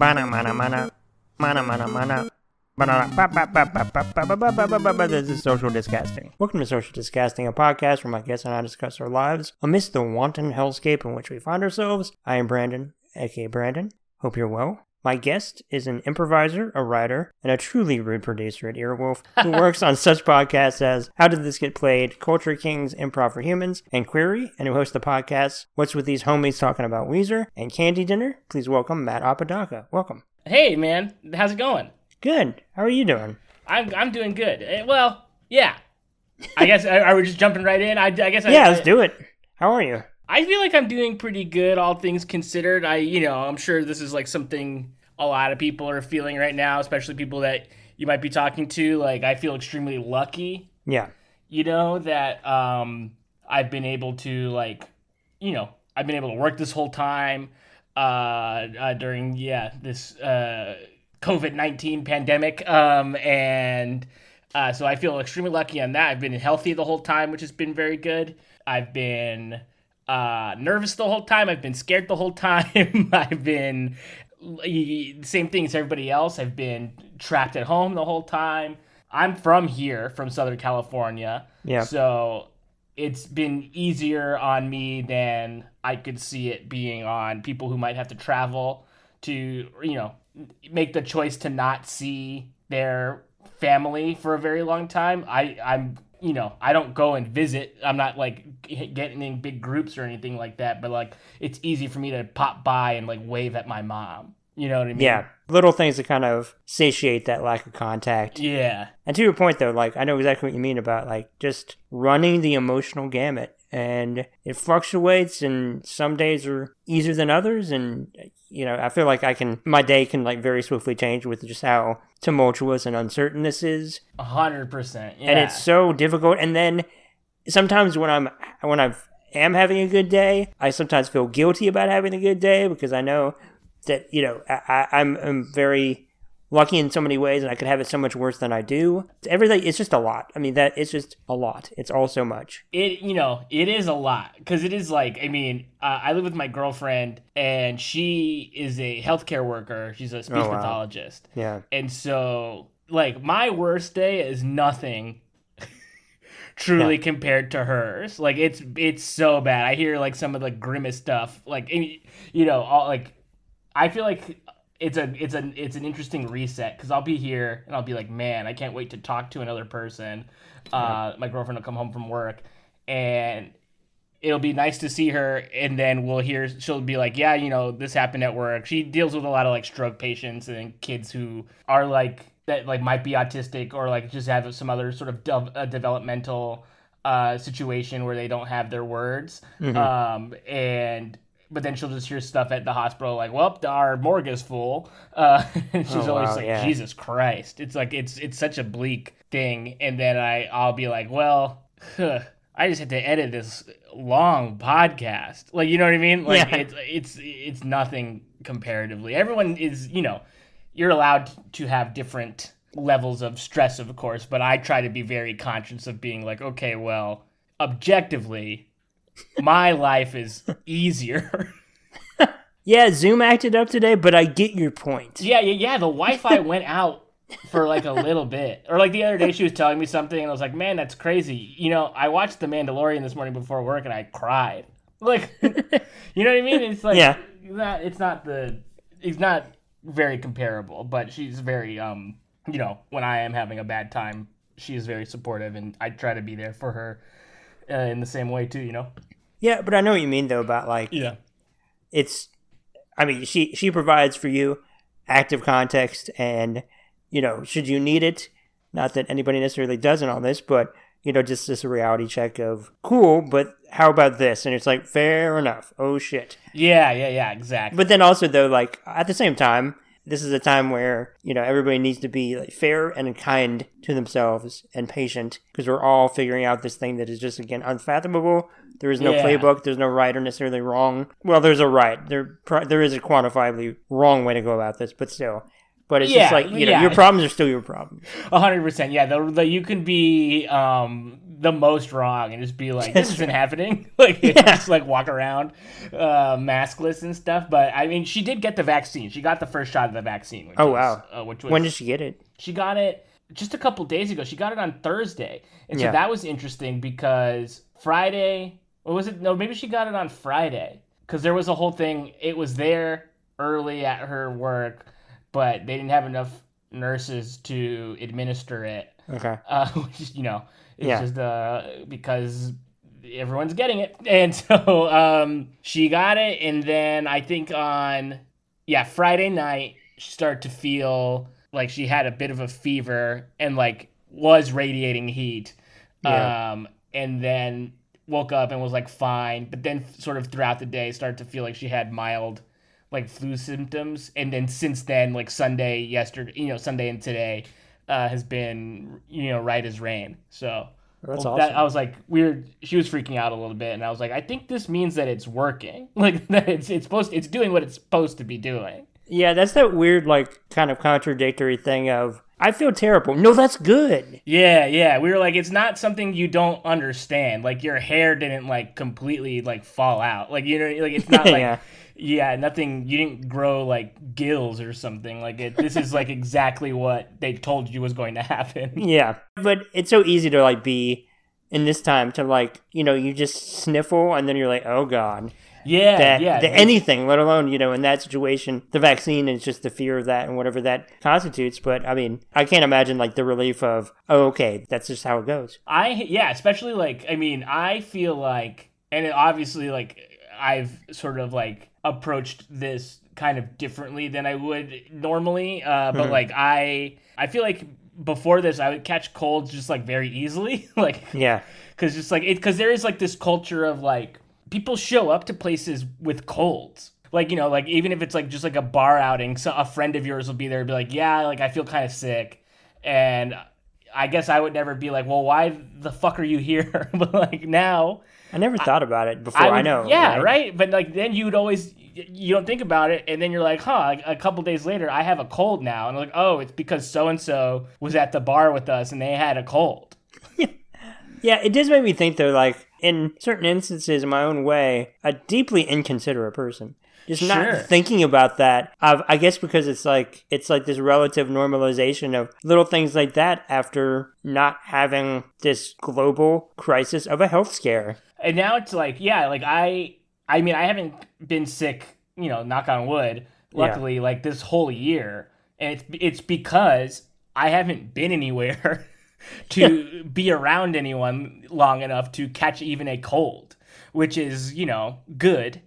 Mana mana mana. Mana mana mana. This is Social Disgusting. Welcome to Social Disgusting, a podcast where my guests and I discuss our lives amidst the wanton hellscape in which we find ourselves. I am Brandon, aka Brandon. Hope you're well. My guest is an improviser, a writer, and a truly rude producer at Earwolf who works on such podcasts as How Did This Get Played, Culture Kings, Improv for Humans, and Query, and who hosts the podcasts What's With These Homies Talking About Weezer and Candy Dinner. Please welcome Matt Apodaca. Welcome. Hey, man, how's it going? Good. How are you doing? I'm I'm doing good. Eh, Well, yeah. I guess are are we just jumping right in? I, I guess. I, Yeah, let's do it. How are you? I feel like I'm doing pretty good, all things considered. I, you know, I'm sure this is like something a lot of people are feeling right now, especially people that you might be talking to. Like, I feel extremely lucky, Yeah. you know, that um, I've been able to like, you know, I've been able to work this whole time uh, uh during yeah this uh COVID nineteen pandemic, um, and uh, so I feel extremely lucky on that. I've been healthy the whole time, which has been very good. I've been uh, nervous the whole time. I've been scared the whole time. I've been the same thing as everybody else. I've been trapped at home the whole time. I'm from here, from Southern California. Yeah. So it's been easier on me than I could see it being on people who might have to travel to, you know, make the choice to not see their family for a very long time. I I'm you know I don't go and visit. I'm not like getting in big groups or anything like that. But like it's easy for me to pop by and like wave at my mom. You know what I mean? Yeah. Little things to kind of satiate that lack of contact. Yeah. And to your point, though, like I know exactly what you mean about like just running the emotional gamut, and it fluctuates, and some days are easier than others, and you know I feel like I can my day can like very swiftly change with just how tumultuous and uncertain this is, A hundred percent. Yeah. and it's so difficult. And then sometimes when I'm when I am having a good day, I sometimes feel guilty about having a good day because I know that you know I, I'm, I'm very lucky in so many ways and I could have it so much worse than I do. Everything it's just a lot. I mean that it's just a lot. It's all so much. it you know it is a lot because it is like i mean uh, i live with my girlfriend and she is a healthcare worker she's a speech Oh, wow. pathologist Yeah. and so like my worst day is nothing truly compared to hers like it's it's so bad i hear like some of the grimmest stuff like you know all like i feel like it's a it's an it's an interesting reset because i'll be here and i'll be like man i can't wait to talk to another person. Uh my girlfriend will come home from work and it'll be nice to see her and then we'll hear she'll be like yeah you know this happened at work. She deals with a lot of like stroke patients and kids who are like that like might be autistic or like just have some other sort of dev- uh, developmental uh situation where they don't have their words. Um and but then she'll just hear stuff at the hospital like well our morgue is full uh and she's Oh, always wow, like yeah. jesus christ it's like it's it's such a bleak thing and then i i'll be like well I just had to edit this long podcast. Like, you know what I mean? Like, Yeah. it's it's it's nothing comparatively. Everyone is, you know, you're allowed to have different levels of stress, of course, but I try to be very conscious of being like, okay, well, objectively, my life is easier. Yeah, Zoom acted up today, but I get your point. yeah, yeah, yeah. The Wi-Fi went out for like a little bit, or like the other day, she was telling me something, and I was like, man, that's crazy. You know, I watched The Mandalorian this morning before work, and I cried. Like, you know what I mean? It's like, Yeah. it's not, it's not the, it's not very comparable, but she's very, um, you know, when I am having a bad time, she is very supportive, and I try to be there for her uh, in the same way too. You know? Yeah, but I know what you mean though about like Yeah. it's i mean she she provides for you active context and you know should you need it not that anybody necessarily does not on this but you know just this a reality check of cool but how about this and it's like fair enough oh shit Yeah, yeah, yeah, exactly. but then also though like at the same time this is a time where you know everybody needs to be like, fair and kind to themselves and patient because we're all figuring out this thing that is just again unfathomable there is no Yeah. playbook there's no right or necessarily wrong well there's a right there there is a quantifiably wrong way to go about this but still but it's just like you know yeah. your problems are still your problems A hundred percent. Yeah, the, the you can be um the most wrong and just be like, this isn't happening. Like, yeah. just like walk around uh, maskless and stuff. But I mean, she did get the vaccine. She got the first shot of the vaccine. oh, wow. Uh, which was, when did she get it? She got it just a couple days ago. She got it on Thursday. And so yeah. that was interesting because Friday, or was it? No, maybe she got it on Friday because there was a whole thing. It was there early at her work, but they didn't have enough nurses to administer it. Okay. Uh, which you know, it's yeah. just uh, because everyone's getting it, and so um, she got it, and then I think on yeah Friday night she started to feel like she had a bit of a fever and like was radiating heat. Yeah. Um, and then woke up and was like fine, but then sort of throughout the day started to feel like she had mild like flu symptoms, and then since then, like Sunday, yesterday, you know, Sunday and today, uh, has been you know right as rain. So that's well, awesome. That, I was like weird. She was freaking out a little bit, and I was like, I think this means that it's working. Like that it's it's supposed it's doing what it's supposed to be doing. Yeah, that's that weird like kind of contradictory thing of I feel terrible. No, that's good. Yeah, yeah. We were like, it's not something you don't understand. Like your hair didn't like completely like fall out. Like you know, like it's not like yeah. yeah, nothing. You didn't grow like gills or something. Like it. This is like exactly what they told you was going to happen. Yeah, but it's so easy to like be in this time to like you know you just sniffle and then you're like oh god yeah, that, yeah. The, anything, let alone, you know, in that situation, the vaccine is just the fear of that and whatever that constitutes. But I mean, I can't imagine like the relief of, oh, okay, that's just how it goes. I, yeah, especially like, I mean, I feel like, and obviously, like, I've sort of like approached this kind of differently than I would normally. Uh, but mm-hmm. like, I, I feel like before this, I would catch colds just like very easily. like, yeah. Cause just like it, cause there is like this culture of like, people show up to places with colds. Like, you know, like even if it's like just like a bar outing, so a friend of yours will be there and be like, yeah, like I feel kind of sick. And I guess I would never be like, well, why the fuck are you here? but like now. I never thought I, about it before. I, would, I know. Yeah, right? right? But like then you would always you don't think about it, and then you're like, huh? Like, a couple days later, I have a cold now, and I'm like, oh, it's because so and so was at the bar with us, and they had a cold. yeah, it does make me think though, like in certain instances, in my own way, a deeply inconsiderate person. Just sure. not thinking about that. I've, I guess because it's like it's like this relative normalization of little things like that after not having this global crisis of a health scare. And now it's like, yeah, like I, I mean, I haven't been sick, you know, knock on wood. Luckily, yeah. like this whole year, and it's it's because I haven't been anywhere. to be around anyone long enough to catch even a cold, which is you know good.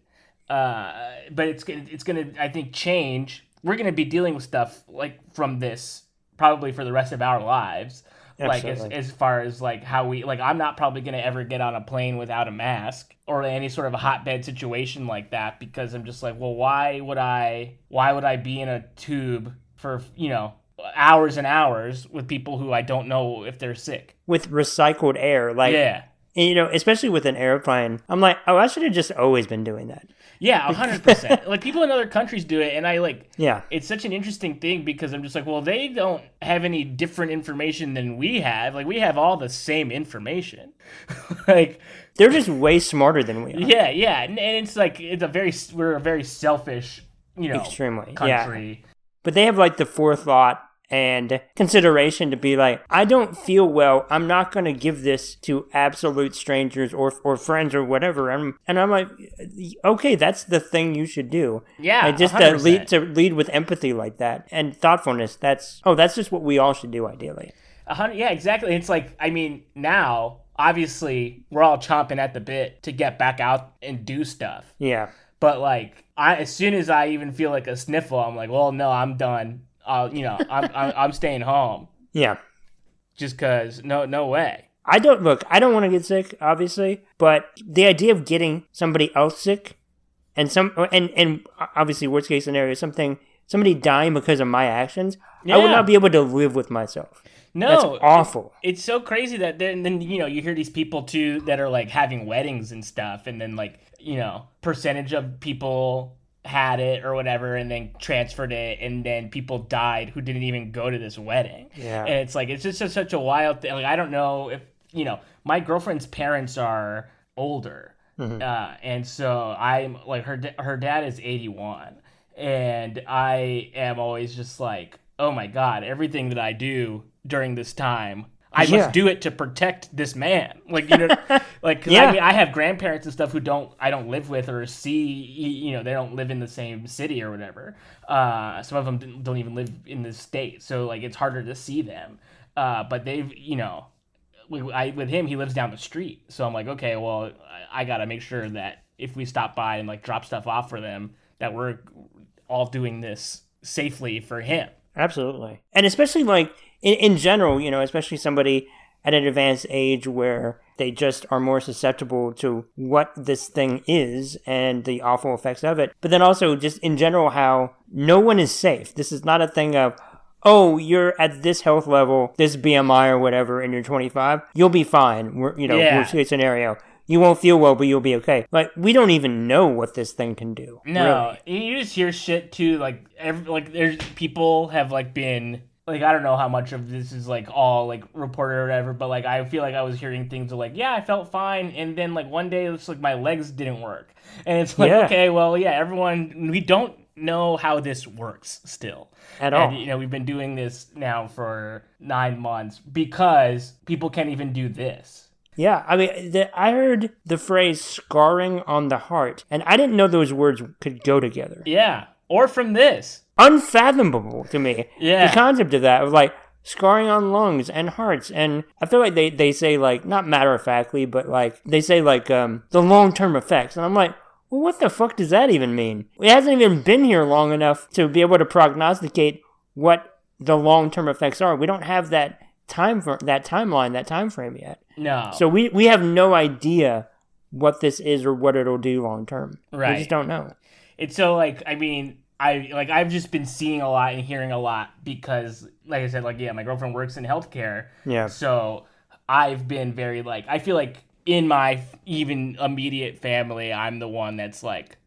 Uh, but it's it's gonna I think change. We're gonna be dealing with stuff like from this probably for the rest of our lives. Absolutely. Like as, as far as like how we like I'm not probably gonna ever get on a plane without a mask or any sort of a hotbed situation like that because I'm just like well why would I why would I be in a tube for you know hours and hours with people who I don't know if they're sick. With recycled air, like yeah. And, you know, especially with an airplane, I'm like, oh, I should have just always been doing that. Yeah, hundred percent. Like people in other countries do it, and I like. Yeah. It's such an interesting thing because I'm just like, well, they don't have any different information than we have. Like we have all the same information. like they're just way smarter than we are. Yeah, yeah, and, and it's like it's a very we're a very selfish, you know, extremely country. Yeah. But they have like the forethought and consideration to be like, I don't feel well. I'm not going to give this to absolute strangers or or friends or whatever. And and I'm like, okay, that's the thing you should do. Yeah, and just to lead to lead with empathy like that and thoughtfulness. That's oh, that's just what we all should do ideally. yeah, exactly. It's like I mean now. Obviously, we're all chomping at the bit to get back out and do stuff. Yeah. But like, I as soon as I even feel like a sniffle, I'm like, well, no, I'm done. Uh, you know, I'm, I'm I'm staying home. Yeah. Just cause no no way. I don't look. I don't want to get sick, obviously, but the idea of getting somebody else sick, and some and and obviously worst case scenario, something somebody dying because of my actions, yeah. I would not be able to live with myself. No, That's awful. It's so crazy that then, then you know you hear these people too that are like having weddings and stuff, and then like you know percentage of people had it or whatever and then transferred it and then people died who didn't even go to this wedding yeah and it's like it's just such a wild thing like i don't know if you know, my girlfriend's parents are older, Mhm. uh, and so I'm like her. Her dad is 81, and I am always just like, oh my god, everything that I do during this time. I Yeah. must do it to protect this man. Like you know, like 'cause Yeah. I mean, I have grandparents and stuff who don't I don't live with or see. You know, they don't live in the same city or whatever. Uh, some of them don't- even live in the state, so like it's harder to see them. Uh, but they've you know, we- I with him he lives down the street, so I'm like, okay, well, I, I gotta make sure that if we stop by and like drop stuff off for them, that we're all doing this safely for him. Absolutely. And especially like in, in general, you know, especially somebody at an advanced age where they just are more susceptible to what this thing is and the awful effects of it. But then also just in general how no one is safe. This is not a thing of oh, you're at this health level, this BMI or whatever, and you're 25, you'll be fine. We're, you know, Yeah. worst case scenario. You won't feel well, but you'll be okay. Like we don't even know what this thing can do. No, really. you just hear shit too. Like every like there's people have like been like I don't know how much of this is like all like reported or whatever, but like I feel like I was hearing things of like yeah I felt fine, and then like one day it's like my legs didn't work, and it's like Yeah. okay well yeah everyone we don't know how this works still At all. and you know we've been doing this now for nine months because people can't even do this. Yeah, I mean, the, I heard the phrase "scarring on the heart," and I didn't know those words could go together. Yeah, or from this. Unfathomable to me. Yeah. the concept of that of like scarring on lungs and hearts, and I feel like they they say like not matter of factly, but like they say like um the long term effects, and I'm like. Well, what the fuck does that even mean? It hasn't even been here long enough to be able to prognosticate what the long term effects are. We don't have that time for that timeline, that time frame yet. No, So we we have no idea what this is or what it'll do long term. Right we just don't know. it's so like I mean I like I've just been seeing a lot and hearing a lot because like I said like yeah my girlfriend works in healthcare Yeah. so I've been very like I feel like in my even immediate family I'm the one that's like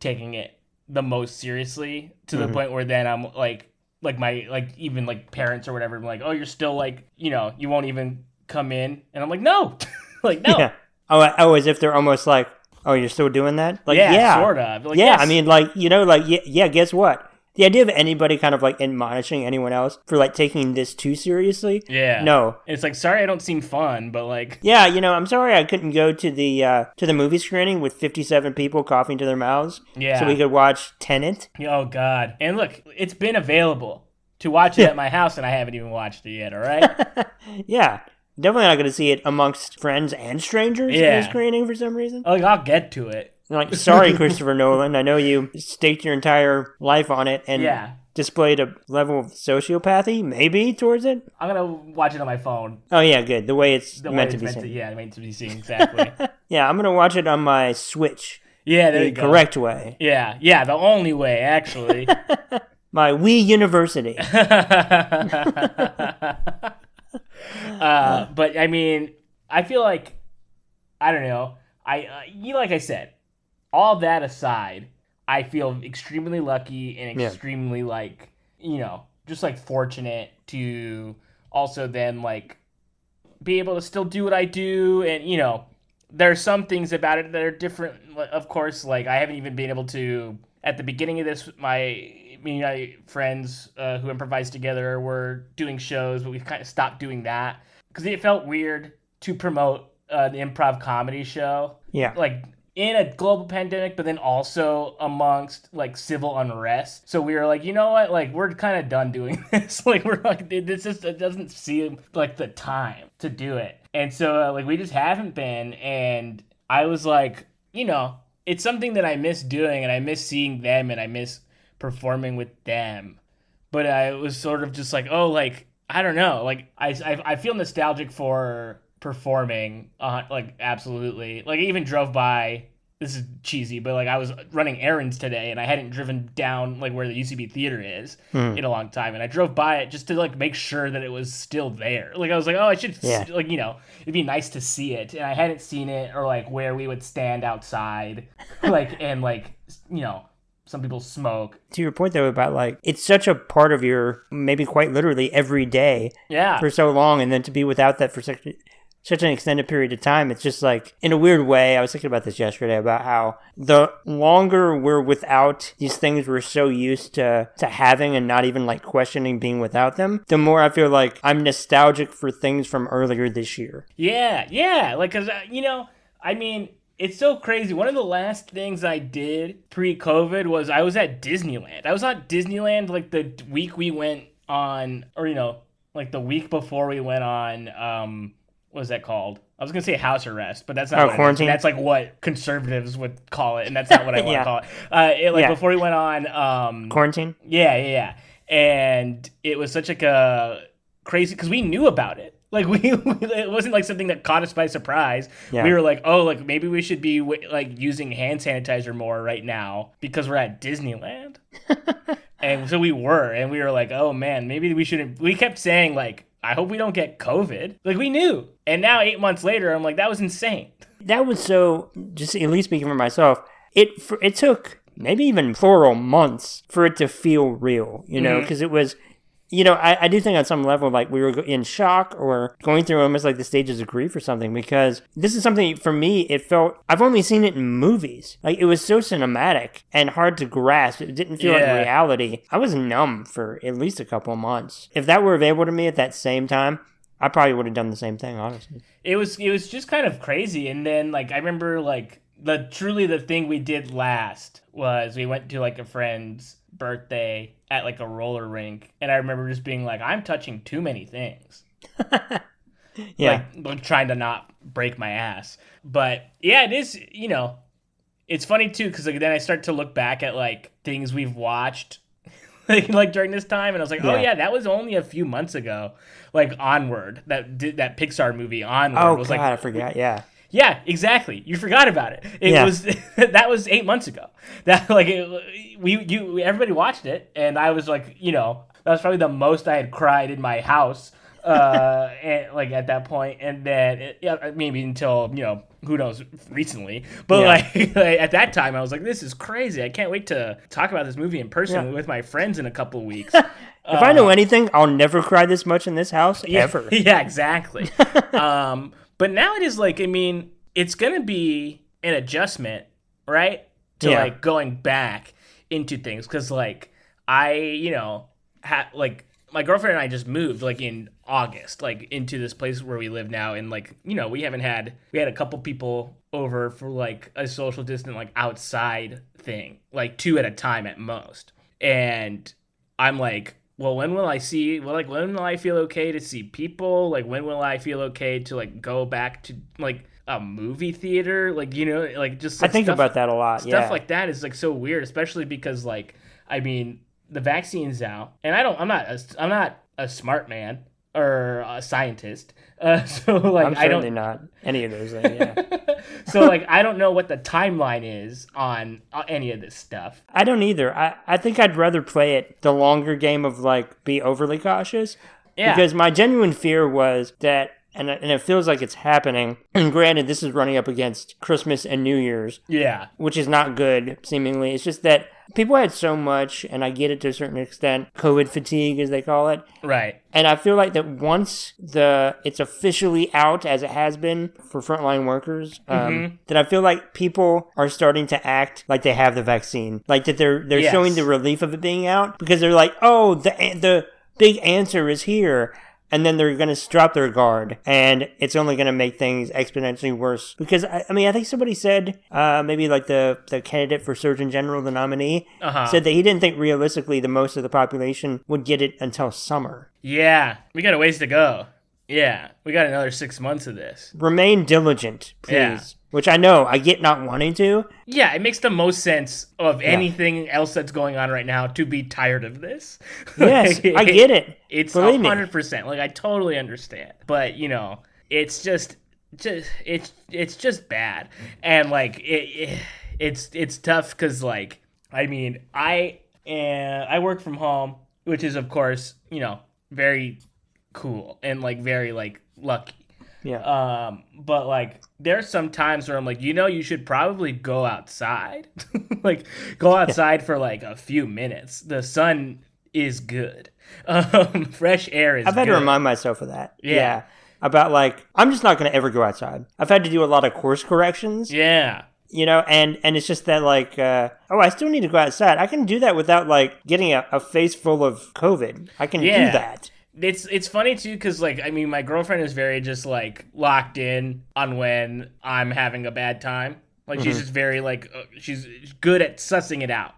taking it the most seriously to the Mhm. point where then I'm like like my like even like parents or whatever I'm like oh you're still like you know you won't even come in and I'm like no like no Yeah. Oh, oh, as if they're almost like, oh, you're still doing that? Like, yeah, yeah, sort of like, yeah. yes. I mean, like, you know, like, yeah, yeah. Guess what? The idea of anybody kind of like admonishing anyone else for like taking this too seriously. yeah No. it's like sorry I don't seem fun but like Yeah, you know, I'm sorry I couldn't go to the uh, to the movie screening with 57 people coughing to their mouths, yeah so we could watch Tenet. Oh God! And look, it's been available to watch it at my house, and I haven't even watched it yet. All right? yeah, definitely not going to see it amongst friends and strangers in Yeah. the screening for some reason. like I'll get to it. Like, sorry, Christopher Nolan. I know you staked your entire life on it and Yeah, displayed a level of sociopathy, maybe, towards it. I'm gonna watch it on my phone. Oh, yeah, good. The way it's The meant way to it's be meant seen. to, yeah, meant to be seen exactly. Yeah, I'm going to watch it on my Switch yeah, there the you go. correct way. Yeah, yeah, the only way actually. My Wii University. Uh, but I mean, I feel like I don't know. I uh, you like I said, all that aside, I feel extremely lucky and Yeah. extremely like you know just like fortunate to also then like be able to still do what I do and you know there are some things about it that are different of course like I haven't even been able to at the beginning of this my me and my friends uh, who improvised together were doing shows but we kind of stopped doing that because it felt weird to promote uh, an improv comedy show Yeah. like in a global pandemic, but then also amongst like civil unrest. So we were like, you know what? Like we're kind of done doing this. like we're like, this just it doesn't seem like the time to do it. And so uh, like we just haven't been. And I was like, you know, it's something that I miss doing, and I miss seeing them, and I miss performing with them. But I was sort of just like, oh, like I don't know, like I I, I feel nostalgic for performing uh like absolutely like i even drove by this is cheesy but like i was running errands today and i hadn't driven down like where the ucb theater is Hmm. in a long time and i drove by it just to like make sure that it was still there like i was like oh i should Yeah. like you know it'd be nice to see it and i hadn't seen it or like where we would stand outside like and like you know some people smoke To your point, though, about like, it's such a part of your, maybe quite literally every day yeah for so long, and then to be without that for such, such an extended period of time, it's just like, in a weird way, I was thinking about this yesterday about how the longer we're without these things we're so used to, to having and not even like questioning being without them, the more I feel like I'm nostalgic for things from earlier this year. Yeah, yeah. Like, cause, uh, you know, I mean, it's so crazy. One of the last things I did pre COVID was I was at Disneyland. I was at Disneyland like the week we went on, or, you know, like the week before we went on, um, what was that called? I was gonna say house arrest, but that's not Oh, what it is. quarantine? That's like what conservatives would call it, and that's not what I want to call it. Uh, it like Yeah. before we went on, um, Quarantine? yeah, yeah, yeah. And it was such like a crazy because we knew about it. Like we, it wasn't like something that caught us by surprise. Yeah. We were like, oh, like maybe we should be like using hand sanitizer more right now because we're at Disneyland. and so we were, and we were like, oh man, maybe we shouldn't. We kept saying like, I hope we don't get COVID. Like we knew, and now eight months later, I'm like, that was insane. That was so, just at least speaking for myself, it, for, it took maybe even plural months for it to feel real, you know, mm-hmm. because it was, you know, I, I do think on some level, like we were in shock or going through almost like the stages of grief or something, because this is something for me, it felt, I've only seen it in movies. Like it was so cinematic and hard to grasp. It didn't feel Yeah. like reality. I was numb for at least a couple of months. If that were available to me at that same time, I probably would have done the same thing, honestly. it was it was just kind of crazy and then like i remember like the truly the thing we did last was we went to like a friend's birthday at like a roller rink and i remember just being like i'm touching too many things Yeah. like, like trying to not break my ass but yeah it is you know it's funny too because like then i start to look back at like things we've watched like, like during this time and i was like oh Yeah. yeah that was only a few months ago like onward that did that pixar movie onward oh, was God, like I forgot. Yeah. Yeah, exactly. You forgot about it. It Yeah. was that was eight months ago. That like it, we you everybody watched it, and I was like, you know, that was probably the most I had cried in my house. Uh, and like at that point, and then it, yeah, maybe until you know who knows recently, but Yeah. like, like, at that time, I was like, this is crazy. I can't wait to talk about this movie in person Yeah. with my friends in a couple weeks. If I know anything, I'll never cry this much in this house ever. Yeah, exactly. um, but now it is like, I mean, it's gonna be an adjustment, right? To Yeah. like going back into things because, like, I, you know, had like my girlfriend and I just moved like in August, like into this place where we live now, and like, you know, we haven't had we had a couple people over for like a social distant like outside thing, like two at a time at most, and I'm like, well, when will I see? Well, like, when will I feel okay to see people? Like, when will I feel okay to like go back to like a movie theater? Like, you know, like just I think stuff, about that a lot. stuff yeah. like that is like so weird, especially because like, I mean, the vaccine's out, and I don't, I'm not, a, I'm not a smart man or a scientist, uh, so like, I'm I don't not any of those things. Yeah. so like I don't know what the timeline is on uh, any of this stuff. I don't either. I, I think I'd rather play it the longer game of like be overly cautious. Yeah. Because my genuine fear was that, and, and it feels like it's happening. And granted, this is running up against Christmas and New Year's, Yeah. which is not good, seemingly. It's just that people had so much, and I get it to a certain extent, COVID fatigue, as they call it. Right. And I feel like that once the it's officially out, as it has been for frontline workers, um, Mm-hmm. that I feel like people are starting to act like they have the vaccine, like that they're they're Yes. showing the relief of it being out because they're like, oh, the the big answer is here. And then they're going to drop their guard, and it's only going to make things exponentially worse. Because I, I mean, I think somebody said, uh, maybe like the the candidate for Surgeon General, the nominee, Uh-huh. said that he didn't think realistically the most of the population would get it until summer. Yeah, we got a ways to go. Yeah, we got another six months of this. Remain diligent, please. Yeah. Which I know I get not wanting to. Yeah, it makes the most sense of anything else that's going on right now to be tired of this. Yes, Like, I get it. It's Believe hundred percent. Like I totally understand, but you know, it's just, just it's it's just bad, and like it, it it's it's tough because like I mean I uh, I work from home, which is of course you know very cool and like very like lucky. Yeah. Um, but like there's some times where I'm like, you know, you should probably go outside. like go outside for like a few minutes. The sun is good. Um, fresh air is I've had to remind myself of that. Yeah. Yeah. about like I'm just not going to ever go outside. I've had to do a lot of course corrections. Yeah. You know, and and it's just that like, uh, oh, I still need to go outside. I can do that without like getting a, a face full of COVID. I can Yeah. do that. It's it's funny too because like I mean my girlfriend is very just like locked in on when I'm having a bad time. Like she's just very like uh, she's good at sussing it out.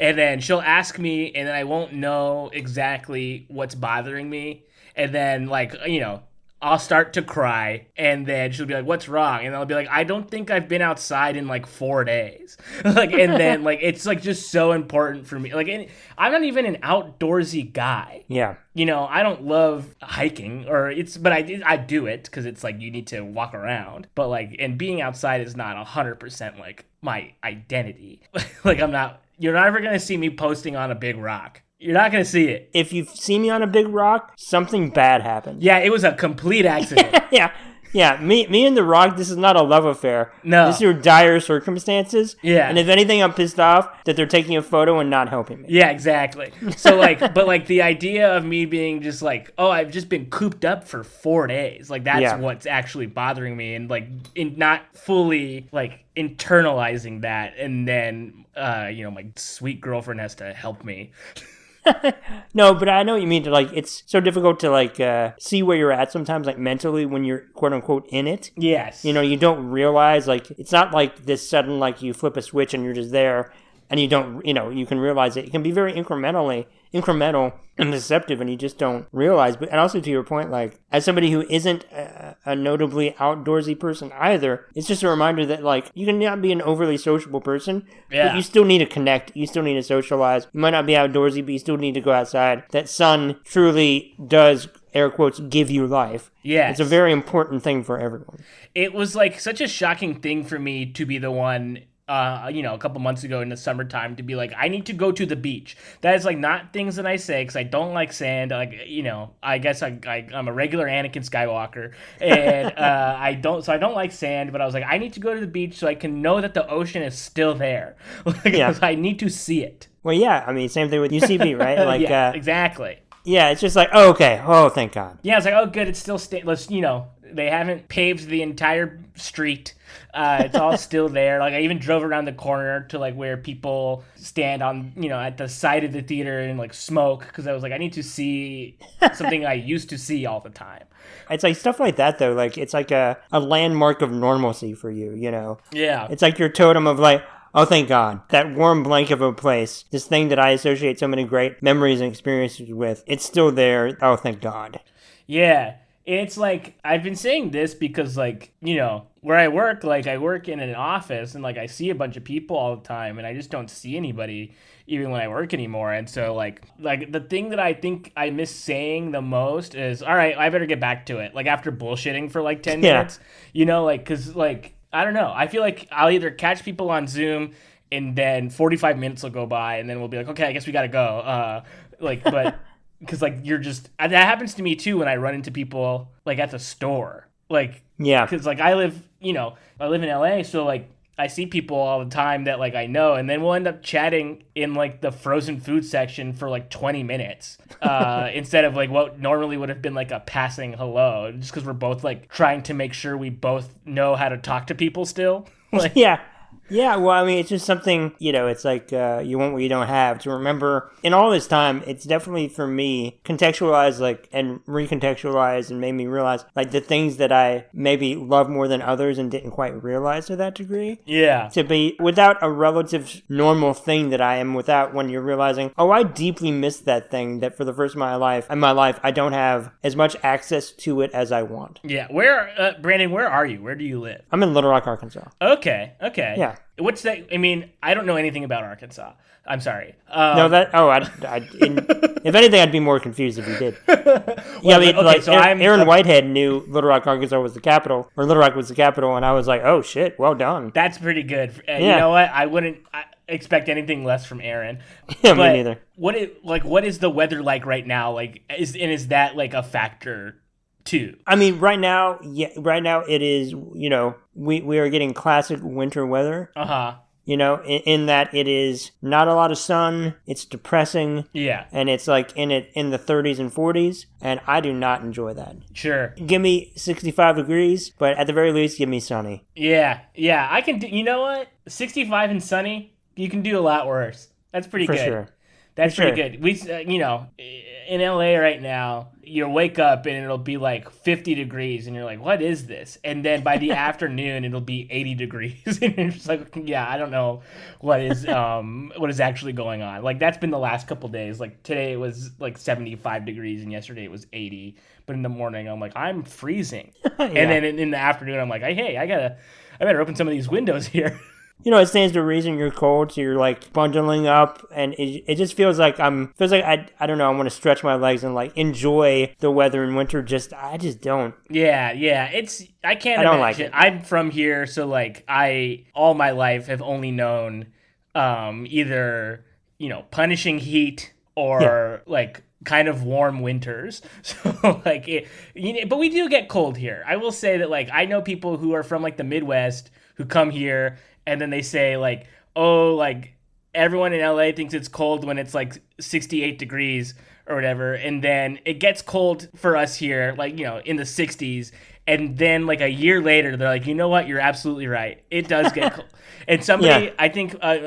And then she'll ask me and then I won't know exactly what's bothering me. And then like you know I'll start to cry and then she'll be like what's wrong and I'll be like I don't think I've been outside in like 4 days. like and then like it's like just so important for me. Like and I'm not even an outdoorsy guy Yeah. you know, I don't love hiking or it's, but I I do it because it's like you need to walk around. But like, and being outside is not hundred percent like my identity. like I'm not. You're not ever gonna see me posting on a big rock. You're not gonna see it. If you see me on a big rock, something bad happened. Yeah, it was a complete accident. yeah. Yeah, me, me and the Rock. This is not a love affair. No. these are dire circumstances. Yeah. and if anything, I'm pissed off that they're taking a photo and not helping me. yeah, exactly. So like, but like the idea of me being just like, oh, I've just been cooped up for four days. Like that's Yeah. what's actually bothering me, and like in not fully like internalizing that, and then uh, you know, my sweet girlfriend has to help me. No, but I know what you mean. To like, it's so difficult to like uh, see where you're at sometimes, like mentally when you're quote unquote in it. Yes. You know, you don't realize like it's not like this sudden like you flip a switch and you're just there, and you don't. You know, you can realize it. It can be very incrementally incremental and deceptive, and you just don't realize. But and also to your point, like as somebody who isn't a, a notably outdoorsy person either, it's just a reminder that like you can not be an overly sociable person, Yeah. but you still need to connect. You still need to socialize. You might not be outdoorsy, but you still need to go outside. That sun truly does. Air quotes give you life. Yeah. It's a very important thing for everyone. it was like such a shocking thing for me to be the one uh you know a couple months ago in the summertime to be like i need to go to the beach. That is like not things that i say because i don't like sand. Like you know i guess I, I i'm a regular anakin skywalker. And uh i don't so i don't like sand but i was like i need to go to the beach so i can know that the ocean is still there. Like Yeah. i need to see it. Well, yeah, I mean, same thing with UCB, right? Like, yeah uh, exactly. yeah, it's just like, oh, okay, oh, thank God. Yeah, it's like, oh, good, it's still sta- let's you know they haven't paved the entire street. Uh, it's all still there. Like I even drove around the corner to like where people stand on you know at the side of the theater and like smoke because I was like, I need to see something I used to see all the time. It's like stuff like that, though. Like, it's like a, a landmark of normalcy for you, you know? Yeah, It's like your totem of like, oh, thank God. That warm blanket of a place, this thing that I associate so many great memories and experiences with, it's still there. Oh, thank God. Yeah. It's like I've been saying this because like, you know, where I work, like I work in an office and like I see a bunch of people all the time and I just don't see anybody even when I work anymore. And so like like the thing that I think I miss saying the most is all right, I better get back to it. Like after bullshitting for like 10 Yeah. minutes, you know, like cuz like I don't know. I feel like I'll either catch people on Zoom and then 45 minutes will go by and then we'll be like, "Okay, I guess we got to go." Uh like but because like you're just that happens to me too when I run into people like at the store, like Yeah. because like I live, you know, I live in LA, so like I see people all the time that like I know, and then we'll end up chatting in like the frozen food section for like 20 minutes uh, instead of like what normally would have been like a passing hello, just because we're both like trying to make sure we both know how to talk to people still. like, Yeah. Yeah, well, I mean, it's just something, you know, it's like uh, you want what you don't have. To remember, in all this time, it's definitely for me contextualized, like, and recontextualized and made me realize, like, the things that I maybe love more than others and didn't quite realize to that degree. yeah, To be without a relative normal thing that I am without when you're realizing, oh, I deeply miss that thing that for the first of my life, in my life, I don't have as much access to it as I want. yeah. Where, uh, Brandon? Where are you? Where do you live? I'm in Little Rock, Arkansas. Okay, okay. Yeah. What's that? I mean, I don't know anything about Arkansas. I'm sorry. Um, No, that oh, I, I in, if anything, I'd be more confused if you did. yeah, I mean, okay, like so Aaron, I'm- Aaron Whitehead knew Little Rock, Arkansas was the capital, or Little Rock was the capital, and I was like, oh shit, well done. That's pretty good. Uh, You know what? I wouldn't I expect anything less from Aaron. Yeah, me But neither. What it like? What is the weather like right now? Like, is and is that like a factor too? I mean, right now, yeah, right now it is. You know, we we are getting classic winter weather. Uh huh. you know, in, in, that it is not a lot of sun, it's depressing. Yeah. And it's like in it in the 30s and 40s, and I do not enjoy that. Sure. Give me 65 degrees, but at the very least give me sunny. Yeah. Yeah, I can do, you know what? 65 and sunny, you can do a lot worse. That's pretty For good. sure. That's For pretty sure. good. We, uh, you know, in LA right now, you wake up and it'll be like 50 degrees, and you're like, "What is this?" And then by the afternoon, it'll be 80 degrees, and you're just like, "Yeah, I don't know what is um what is actually going on." Like that's been the last couple days. Like today it was like 75 degrees, and yesterday it was 80. But in the morning, I'm like, I'm freezing, and then in, in the afternoon, I'm like, "Hey, I gotta, I better open some of these windows here." You know, it stands to reason you're cold, so you're like bundling up, and it, it just feels like I'm feels like I I don't know. I want to stretch my legs and like enjoy the weather in winter. Just I just don't. Yeah, yeah. It's I can't I don't like it. I'm from here, so like I all my life have only known um either, you know, punishing heat or like kind of warm winters. So like it, you know, but we do get cold here. I will say that like I know people who are from like the Midwest who come here and then they say like, "Oh, like everyone in LA thinks it's cold when it's like 68 degrees or whatever and then it gets cold for us here like you know in the 60s and then like a year later they're like you know what? You're absolutely right. It does get cold. And somebody Yeah. i think uh,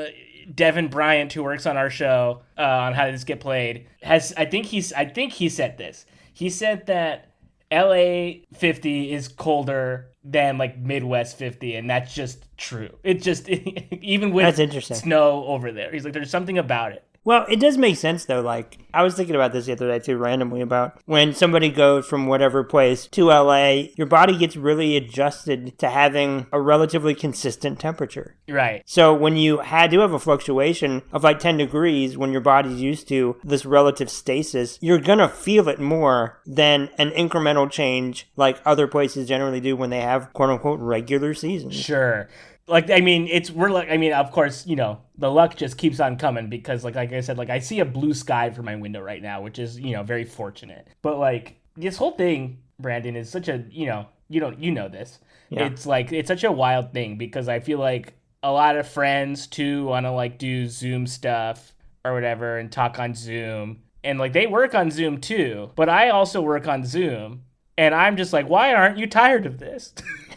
devin bryant who works on our show uh, on how this get played has i think he's i think he said this. He said that la 50 is colder than like midwest 50 and that's just true it just even with That's interesting. snow over there he's like there's something about it Well, it does make sense though. Like I was thinking about this the other day too, randomly about when somebody goes from whatever place to LA, your body gets really adjusted to having a relatively consistent temperature. right So when you had to have a fluctuation of like 10 degrees when your body's used to this relative stasis, you're gonna feel it more than an incremental change like other places generally do when they have quote unquote regular seasons. Sure. Like I mean, it's we're like I mean, of course, you know, the luck just keeps on coming because like like I said, like I see a blue sky from my window right now, which is, you know, very fortunate. But like this whole thing, Brandon, is such a you know, you don't you know this. Yeah. It's like it's such a wild thing because I feel like a lot of friends too want to like do Zoom stuff or whatever and talk on Zoom. And like they work on Zoom too, but I also work on Zoom. And I'm just like, why aren't you tired of this?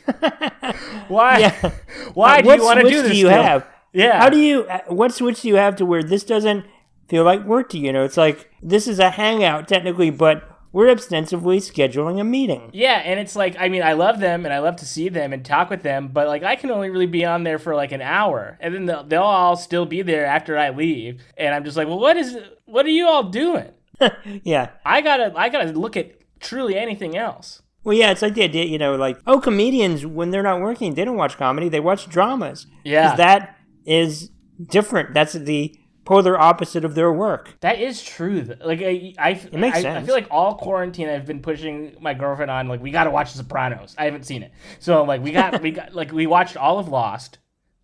why? Yeah. Why Uh, do you want to do this? do you still? have? Yeah. How do you? uh, What switch do you have to where this doesn't feel like work to you? You know, it's like this is a hangout technically, but we're ostensibly scheduling a meeting. Yeah, and it's like I mean I love them and I love to see them and talk with them, but like I can only really be on there for like an hour, and then they'll, they'll all still be there after I leave, and I'm just like, well, what is what are you all doing? Yeah. I gotta I gotta look at truly anything else. Well, yeah, it's like the idea, you know, like oh, comedians when they're not working, they don't watch comedy; they watch dramas. Yeah, that is different. That's the polar opposite of their work. that is true. Like I, I, it makes I, I feel like all quarantine I've been pushing my girlfriend on like we gotta watch The Sopranos. I haven't seen it, so like we got we got like we watched all of Lost,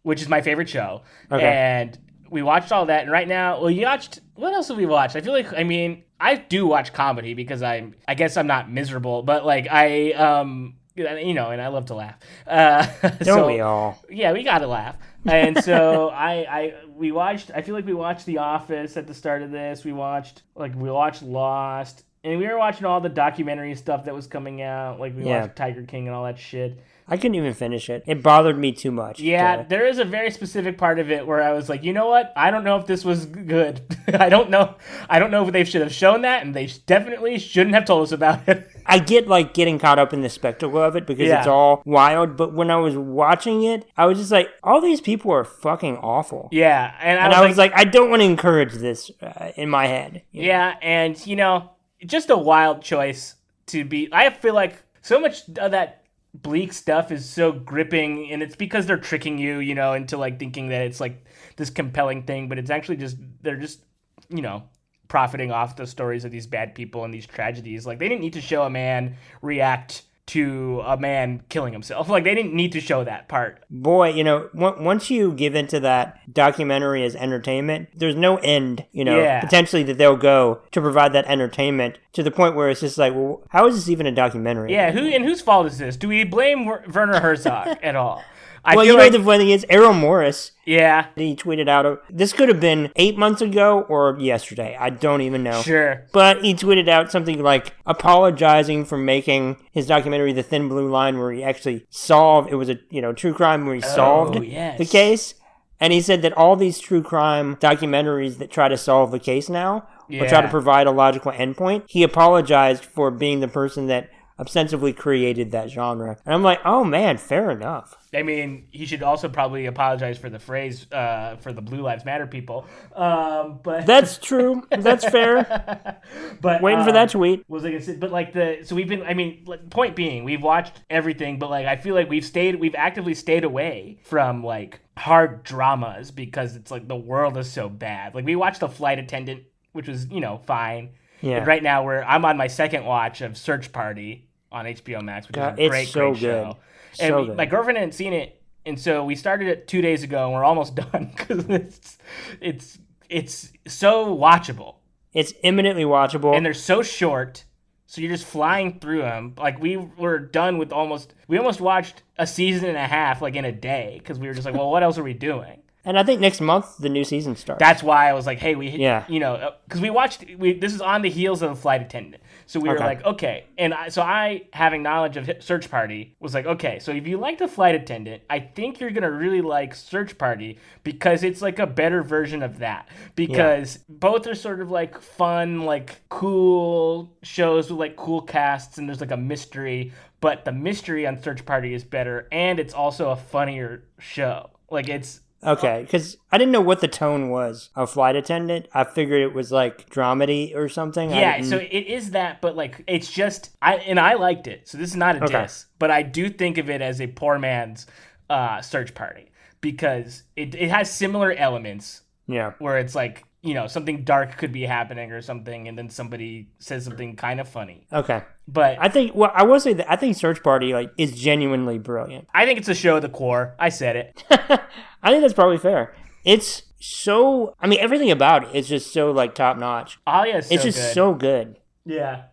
which is my favorite show, Okay. and we watched all that. And right now, well, you watched what else have we watched? I feel like I mean I do watch comedy because I'm I guess I'm not miserable, but like I um you know and I love to laugh. Uh, Don't so- we all? yeah, we gotta laugh. And so I, I, we watched. I feel like we watched The Office at the start of this. We watched like we watched Lost, and we were watching all the documentary stuff that was coming out. Like we Yeah. watched Tiger King and all that shit. I couldn't even finish it. It bothered me too much. Yeah, to- there is a very specific part of it where I was like, you know what? I don't know if this was good. I don't know. I don't know if they should have shown that, and they definitely shouldn't have told us about it. I get like getting caught up in the spectacle of it because Yeah. it's all wild. But when I was watching it, I was just like, all these people are fucking awful. yeah, and I and was I like, was like, I don't want to encourage this uh, in my head. Yeah, and you know, just a wild choice to be. I feel like so much of that bleak stuff is so gripping, and it's because they're tricking you, you know, into like thinking that it's like this compelling thing, but it's actually just they're just, you know, profiting off the stories of these bad people and these tragedies. Like they didn't need to show a man react to a man killing himself. Like they didn't need to show that part. Boy, you know, on- once you give into that documentary as entertainment, there's no end, you know, Yeah. potentially that they'll go to provide that entertainment to the point where it's just like, well, how is this even a documentary? Yeah, who and whose fault is this? Do we blame Werner Herzog at all? I well, you know like, what the funny thing is, Errol Morris. yeah, He tweeted out. This could have been eight months ago or yesterday. I don't even know. sure. But he tweeted out something like apologizing for making his documentary "The Thin Blue Line," where he actually solved. It was a you know true crime where he oh, solved Oh, yes. the case, and he said that all these true crime documentaries that try to solve the case now or try to provide a logical endpoint, he apologized for being the person that ostensibly created that genre. And I'm like, oh man, fair enough. I mean, he should also probably apologize for the phrase uh, for the Blue Lives Matter people. Um, but That's true. That's fair. but Waiting for um, that tweet. was like but like the so we've been. I mean, point being, we've watched everything, but like I feel like we've stayed, we've actively stayed away from like hard dramas because it's like the world is so bad. Like we watched the flight attendant, which was you know fine. Yeah. And right now we're I'm on my second watch of Search Party on HBO Max, which is a it's great, so great good. show. And So we- good. my girlfriend hadn't seen it, and so we started it two days ago, and we're almost done because it's it's it's so watchable It's imminently watchable. and they're so short so you're just flying through them like we were done with almost we almost watched a season and a half like in a day because we were just like well what else are we doing and I think next month the new season starts. that's why i was like hey we Yeah. you know uh, because we watched we this is on the heels of the flight attendant. So we were like okay. And I, so i having knowledge of search party was like okay so if you like the flight attendant i think you're gonna really like search party because it's like a better version of that. Because both are sort of like fun like cool shows with like cool casts and there's like a mystery but the mystery on search party is better and it's also a funnier show. Like it's Okay, because I didn't know what the tone was of Flight Attendant. I figured it was like dramedy or something. Yeah, so it is that, but like it's just I and I liked it. So this is not a Okay. diss, but I do think of it as a poor man's uh, search party because it it has similar elements yeah, where it's like you know something dark could be happening or something, and then somebody says something kind of funny. okay. But I, think well, I will say that I think Search Party like is genuinely brilliant. I think it's a show at the core. I said it. I think that's probably fair. It's so. I mean, everything about it is just so like top notch. Alia is so It's just good. so good. Yeah.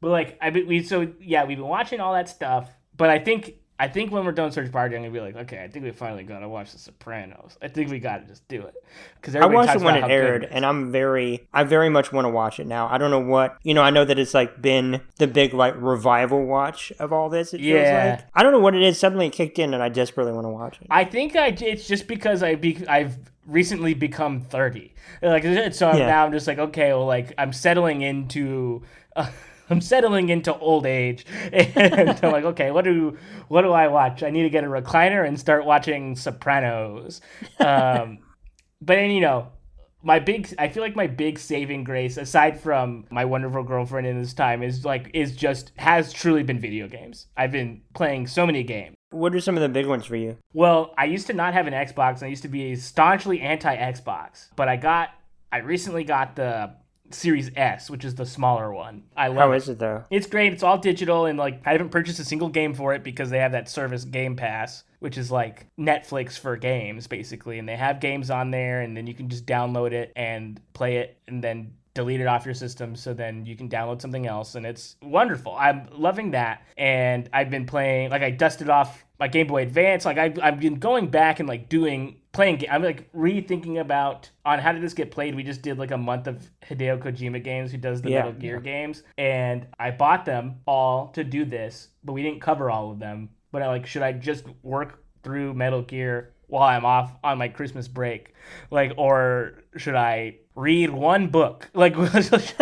But like I we so yeah we've been watching all that stuff, but I think I think when we're done search party, I'm gonna be like, okay, I think we finally gotta watch The Sopranos. I think we gotta just do it because I watched it when it aired, and I'm very, I very much want to watch it now. I don't know what, you know. I know that it's like been the big like revival watch of all this. It feels Yeah. like I don't know what it is. Suddenly it kicked in, and I desperately want to watch it. I think I it's just because I be I've recently become 30. Like so Yeah. now I'm just like okay, well like I'm settling into. Uh, I'm settling into old age, and I'm like, okay, what do what do I watch? I need to get a recliner and start watching Sopranos. Um, but then you know, my big I feel like my big saving grace, aside from my wonderful girlfriend in this time, is like is just has truly been video games. I've been playing so many games. What are some of the big ones for you? Well, I used to not have an Xbox. I used to be staunchly anti Xbox, but I got I recently got the Series S, which is the smaller one. I love How it. is it though? It's great. It's all digital, and like I haven't purchased a single game for it because they have that service Game Pass, which is like Netflix for games basically, and they have games on there, and then you can just download it and play it, and then delete it off your system so then you can download something else and it's wonderful i'm loving that and i've been playing like i dusted off my game boy advance like i've, I've been going back and like doing playing i'm like rethinking about on how did this get played. We just did like a month of hideo kojima games. Who does the Yeah, metal gear games. And i bought them all to do this but we didn't cover all of them. But i like should i just work through metal gear while i'm off on my christmas break? Like or should i read one book? Like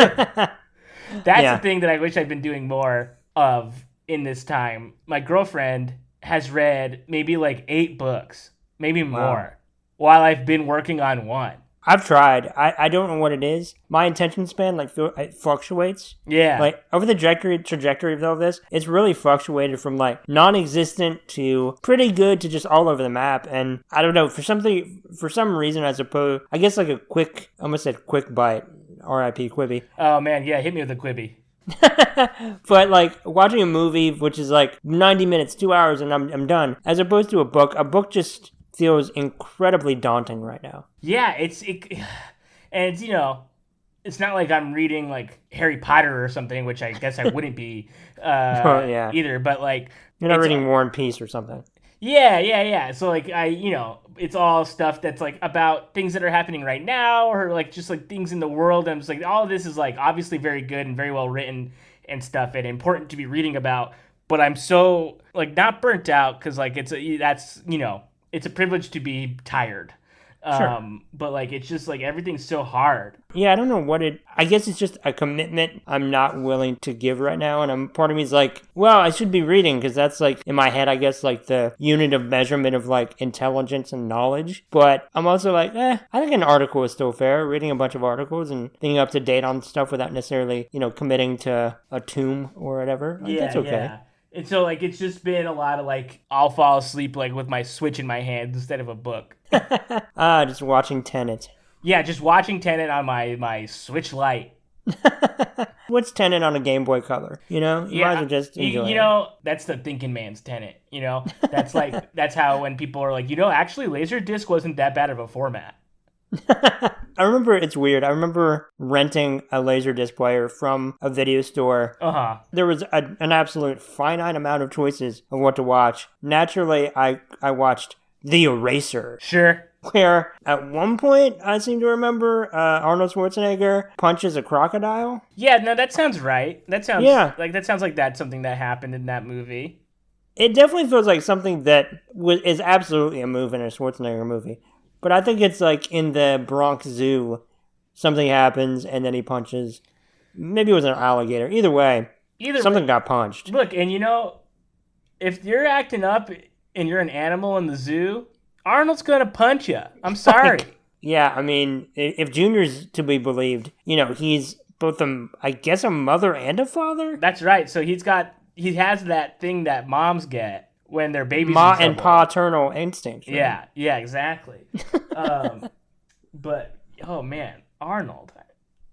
that's Yeah. the thing that i wish i'd been doing more of in this time. My girlfriend has read maybe like eight books maybe more while i've been working on one I've tried. I, I don't know what it is. My attention span like it fluctuates. yeah Like over the trajectory trajectory of all this, it's really fluctuated from like non-existent to pretty good to just all over the map. And I don't know for something for some reason I suppose I guess like a quick almost said quick bite. R.I.P. Quibi. oh man yeah hit me with a quibi but like watching a movie, which is like ninety minutes, two hours, and I'm I'm done, as opposed to a book. A book just feels incredibly daunting right now. yeah it's it and it's you know it's not like i'm reading like harry potter or something which i guess i wouldn't be uh Oh, yeah. either but like You're not reading War and Peace or something. Yeah, yeah, yeah. So like I, you know, it's all stuff that's like about things that are happening right now, or like just like things in the world. I'm just like, all this is like obviously very good and very well written and stuff, and important to be reading about. But I'm so like not burnt out because like it's a that's you know it's a privilege to be tired. Sure. Um, but like it's just like everything's so hard. Yeah, I don't know what it. I guess it's just a commitment I'm not willing to give right now, and I'm part of me is like, well, I should be reading because that's like in my head, I guess like the unit of measurement of like intelligence and knowledge. But I'm also like, eh, I think an article is still fair. Reading a bunch of articles and being up to date on stuff without necessarily, you know, committing to a tomb or whatever. Like, that's okay. yeah. And so like it's just been a lot of like I'll fall asleep like with my switch in my hand instead of a book. ah, just watching Tenet. Yeah, just watching Tenet on my my Switch Lite. What's Tenet on a Game Boy Color? You know, you might as well just you, enjoy you it. know that's the thinking man's Tenet. You know, that's like that's how when people are like, you know, actually Laserdisc wasn't that bad of a format. I remember it's weird. I remember renting a laser disc player from a video store. Uh huh. There was a, an absolute finite amount of choices of what to watch. Naturally, I I watched The Eraser, Sure. where at one point I seem to remember uh, Arnold Schwarzenegger punches a crocodile. Yeah, no, that sounds right. That sounds Yeah. like that sounds like that's something that happened in that movie. It definitely feels like something that was, is absolutely a move in a Schwarzenegger movie. But I think it's like in the Bronx Zoo, something happens and then he punches. Maybe it was an alligator. Either way, Either something got punched. Look, and you know, if you're acting up and you're an animal in the zoo, Arnold's gonna punch you. I'm sorry. Yeah, I mean, if Junior's to be believed, you know, he's both a, I guess, a mother and a father. That's right. So he's got he has that thing that moms get when their babies Ma and trouble. paternal instincts. right? Yeah, yeah, exactly. um, but oh man, Arnold.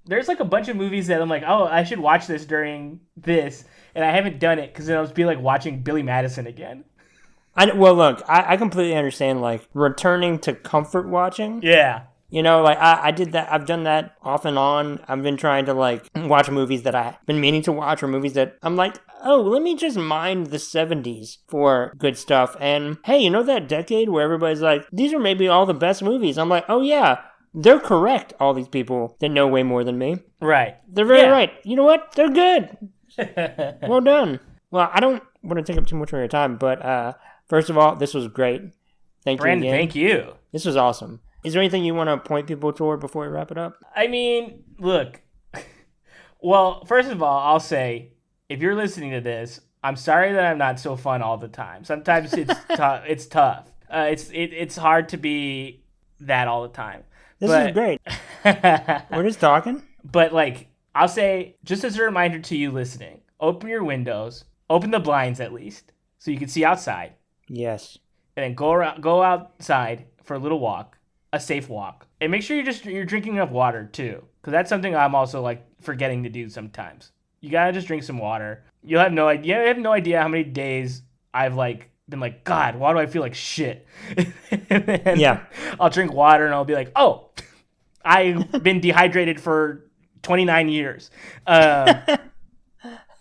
There's like a bunch of movies that I'm like, oh, I should watch this during this, and I haven't done it because then I'll just be like watching Billy Madison again. I, well, look, I, I completely understand, like, returning to comfort watching. Yeah, You know, like, I, I did that, I've done that off and on. I've been trying to, like, watch movies that I've been meaning to watch or movies that I'm like, oh, let me just mine the 70s for good stuff. And hey, you know that decade where everybody's like, these are maybe all the best movies? I'm like, oh, yeah, they're correct, all these people that know way more than me. right. They're very Yeah. right. You know what? They're good. well done. Well, I don't want to take up too much of your time, but uh, first of all, this was great. Thank Brandon, you again. thank you. This was awesome. Is there anything you want to point people toward before we wrap it up? I mean, look. Well, first of all, I'll say if you're listening to this, I'm sorry that I'm not so fun all the time. Sometimes it's tough. It's tough. Uh, it's it, it's hard to be that all the time. This But- is great. We're just talking. but like I'll say, just as a reminder to you listening, open your windows, open the blinds at least, so you can see outside, Yes. and then go around, go outside for a little walk, a safe walk, and make sure you're just you're drinking enough water too, because that's something I'm also like forgetting to do sometimes. You gotta just drink some water. You'll have no idea. You have no idea how many days I've like been like, God, why do I feel like shit? And then Yeah. I'll drink water and I'll be like, oh, I've been dehydrated for 29 years. Um,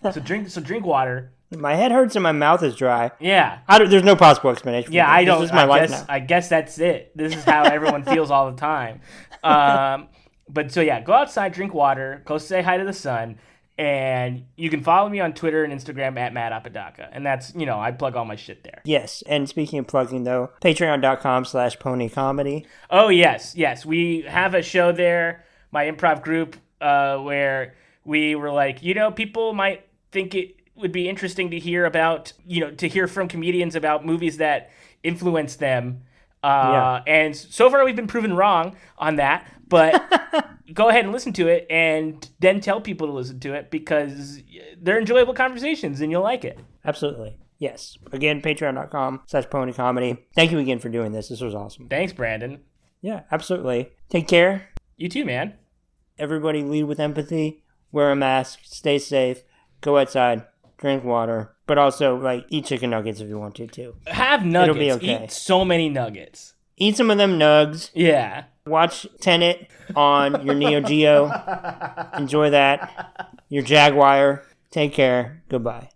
so drink, so drink water. My head hurts and my mouth is dry. Yeah, I don't, there's no possible explanation. yeah. I don't. This is my I life guess. now. I guess that's it. This is how everyone feels all the time. Um, but so yeah, go outside, drink water, go say hi to the sun, and you can follow me on Twitter and Instagram at Matt Apodaca, and that's you know I plug all my shit there. Yes. And speaking of plugging, though, patreon.com slash pony comedy. Oh yes, yes. We have a show there, my improv group, uh, where we were like, you know, people might think it would be interesting to hear about, you know, to hear from comedians about movies that influence them. Uh, And so far, we've been proven wrong on that. But go ahead and listen to it, and then tell people to listen to it because they're enjoyable conversations, and you'll like it. Absolutely. Yes. Again, patreon.com slash pony comedy. Thank you again for doing this. This was awesome. Thanks, Brandon. Yeah, absolutely. Take care. You too, man. Everybody lead with empathy, wear a mask, stay safe, go outside, drink water, but also like eat chicken nuggets if you want to too. Have nuggets. It'll be okay. Eat so many nuggets. Eat some of them nugs. Yeah. Watch Tenet on your Neo Geo. Enjoy that. Your Jaguar. Take care. Goodbye.